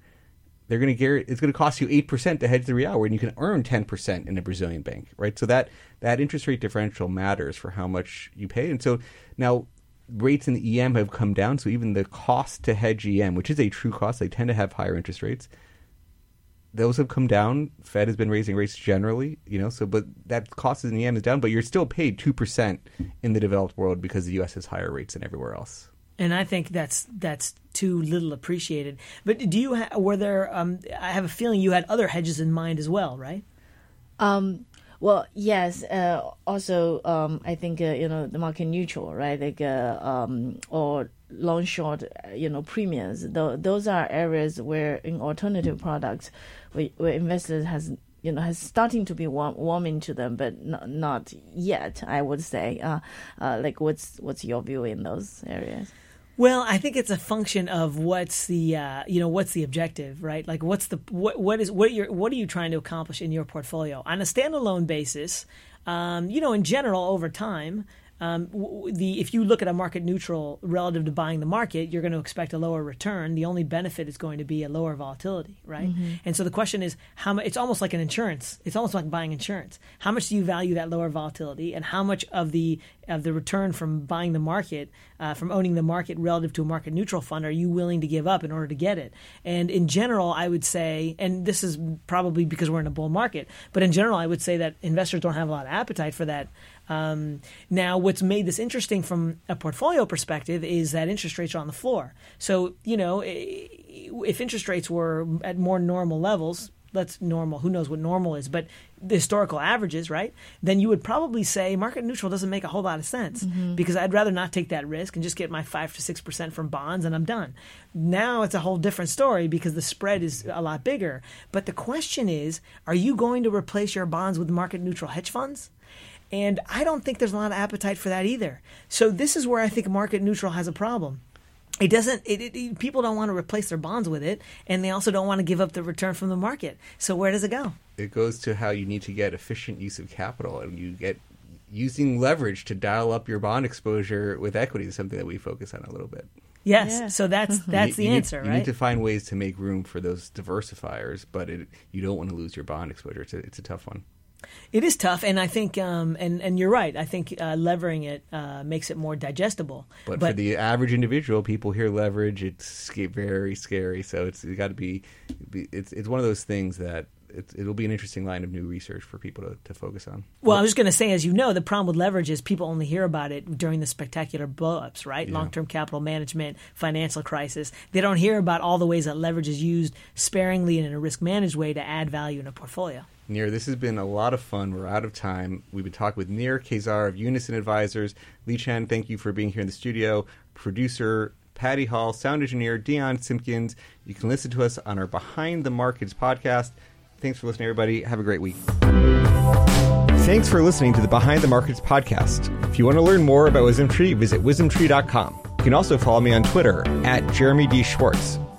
they're going to guarantee it's going to cost you eight percent to hedge the real, when you can earn ten percent in a Brazilian bank, right? So that that interest rate differential matters for how much you pay, and so now rates in the EM have come down, so even the cost to hedge EM, which is a true cost, they tend to have higher interest rates. Those have come down. Fed has been raising rates generally, you know. So, but that cost in EM is down, but you're still paid two percent in the developed world because the U.S. has higher rates than everywhere else. And I think that's that's too little appreciated. But do you ha- were there? Um, I have a feeling you had other hedges in mind as well, right? Um, well, yes. Uh, also, um, I think uh, you know the market neutral, right? Like uh, um, or long short, uh, you know, premiums. Th- those are areas where in alternative products, where, where investors has you know has starting to be warm, warming to them, but not, not yet. I would say. Uh, uh, like, what's what's your view in those areas? Well, I think it's a function of what's the uh, you know what's the objective, right? Like what's the what what is what you're what are you trying to accomplish in your portfolio on a standalone basis? Um, you know, in general, over time, um, the if you look at a market neutral relative to buying the market, you're going to expect a lower return. The only benefit is going to be a lower volatility, right? Mm-hmm. And so the question is how much. It's almost like an insurance. It's almost like buying insurance. How much do you value that lower volatility, and how much of the of the return from buying the market, uh, from owning the market relative to a market neutral fund, are you willing to give up in order to get it? And in general, I would say, and this is probably because we're in a bull market, but in general, I would say that investors don't have a lot of appetite for that um, now, what's made this interesting from a portfolio perspective is that interest rates are on the floor. So, you know, if interest rates were at more normal levels, that's normal. Who knows what normal is? But the historical averages, right? Then you would probably say market neutral doesn't make a whole lot of sense mm-hmm. because I'd rather not take that risk and just get my five to six percent from bonds and I'm done. Now it's a whole different story because the spread is a lot bigger. But the question is, are you going to replace your bonds with market neutral hedge funds? And I don't think there's a lot of appetite for that either. So this is where I think market neutral has a problem. It doesn't. It, it, people don't want to replace their bonds with it, and they also don't want to give up the return from the market. So where does it go? It goes to how you need to get efficient use of capital, and you get using leverage to dial up your bond exposure with equity is something that we focus on a little bit. Yes, yeah. so that's that's you, the you answer, need, right? You need to find ways to make room for those diversifiers, but it, you don't want to lose your bond exposure. It's a, it's a tough one. It is tough, and I think, um, and and you're right. I think uh, levering it uh, makes it more digestible. But, but, for the average individual, people hear leverage, it's very scary. So it's got to be, it's it's one of those things that it, will be an interesting line of new research for people to, to focus on. Well, I was going to say, as you know, the problem with leverage is people only hear about it during the spectacular blowups, right? Yeah. Long term capital management, financial crisis. They don't hear about all the ways that leverage is used sparingly and in a risk managed way to add value in a portfolio. Nir, this has been a lot of fun. We're out of time. We've been talking with Nir Kaissar of Unison Advisors. Liqian, thank you for being here in the studio. Producer Patty Hall, sound engineer Dion Simpkins. You can listen to us on our Behind the Markets podcast. Thanks for listening, everybody. Have a great week. Thanks for listening to the Behind the Markets podcast. If you want to learn more about WisdomTree, visit wisdomtree.com. You can also follow me on Twitter at Jeremy D. Schwartz.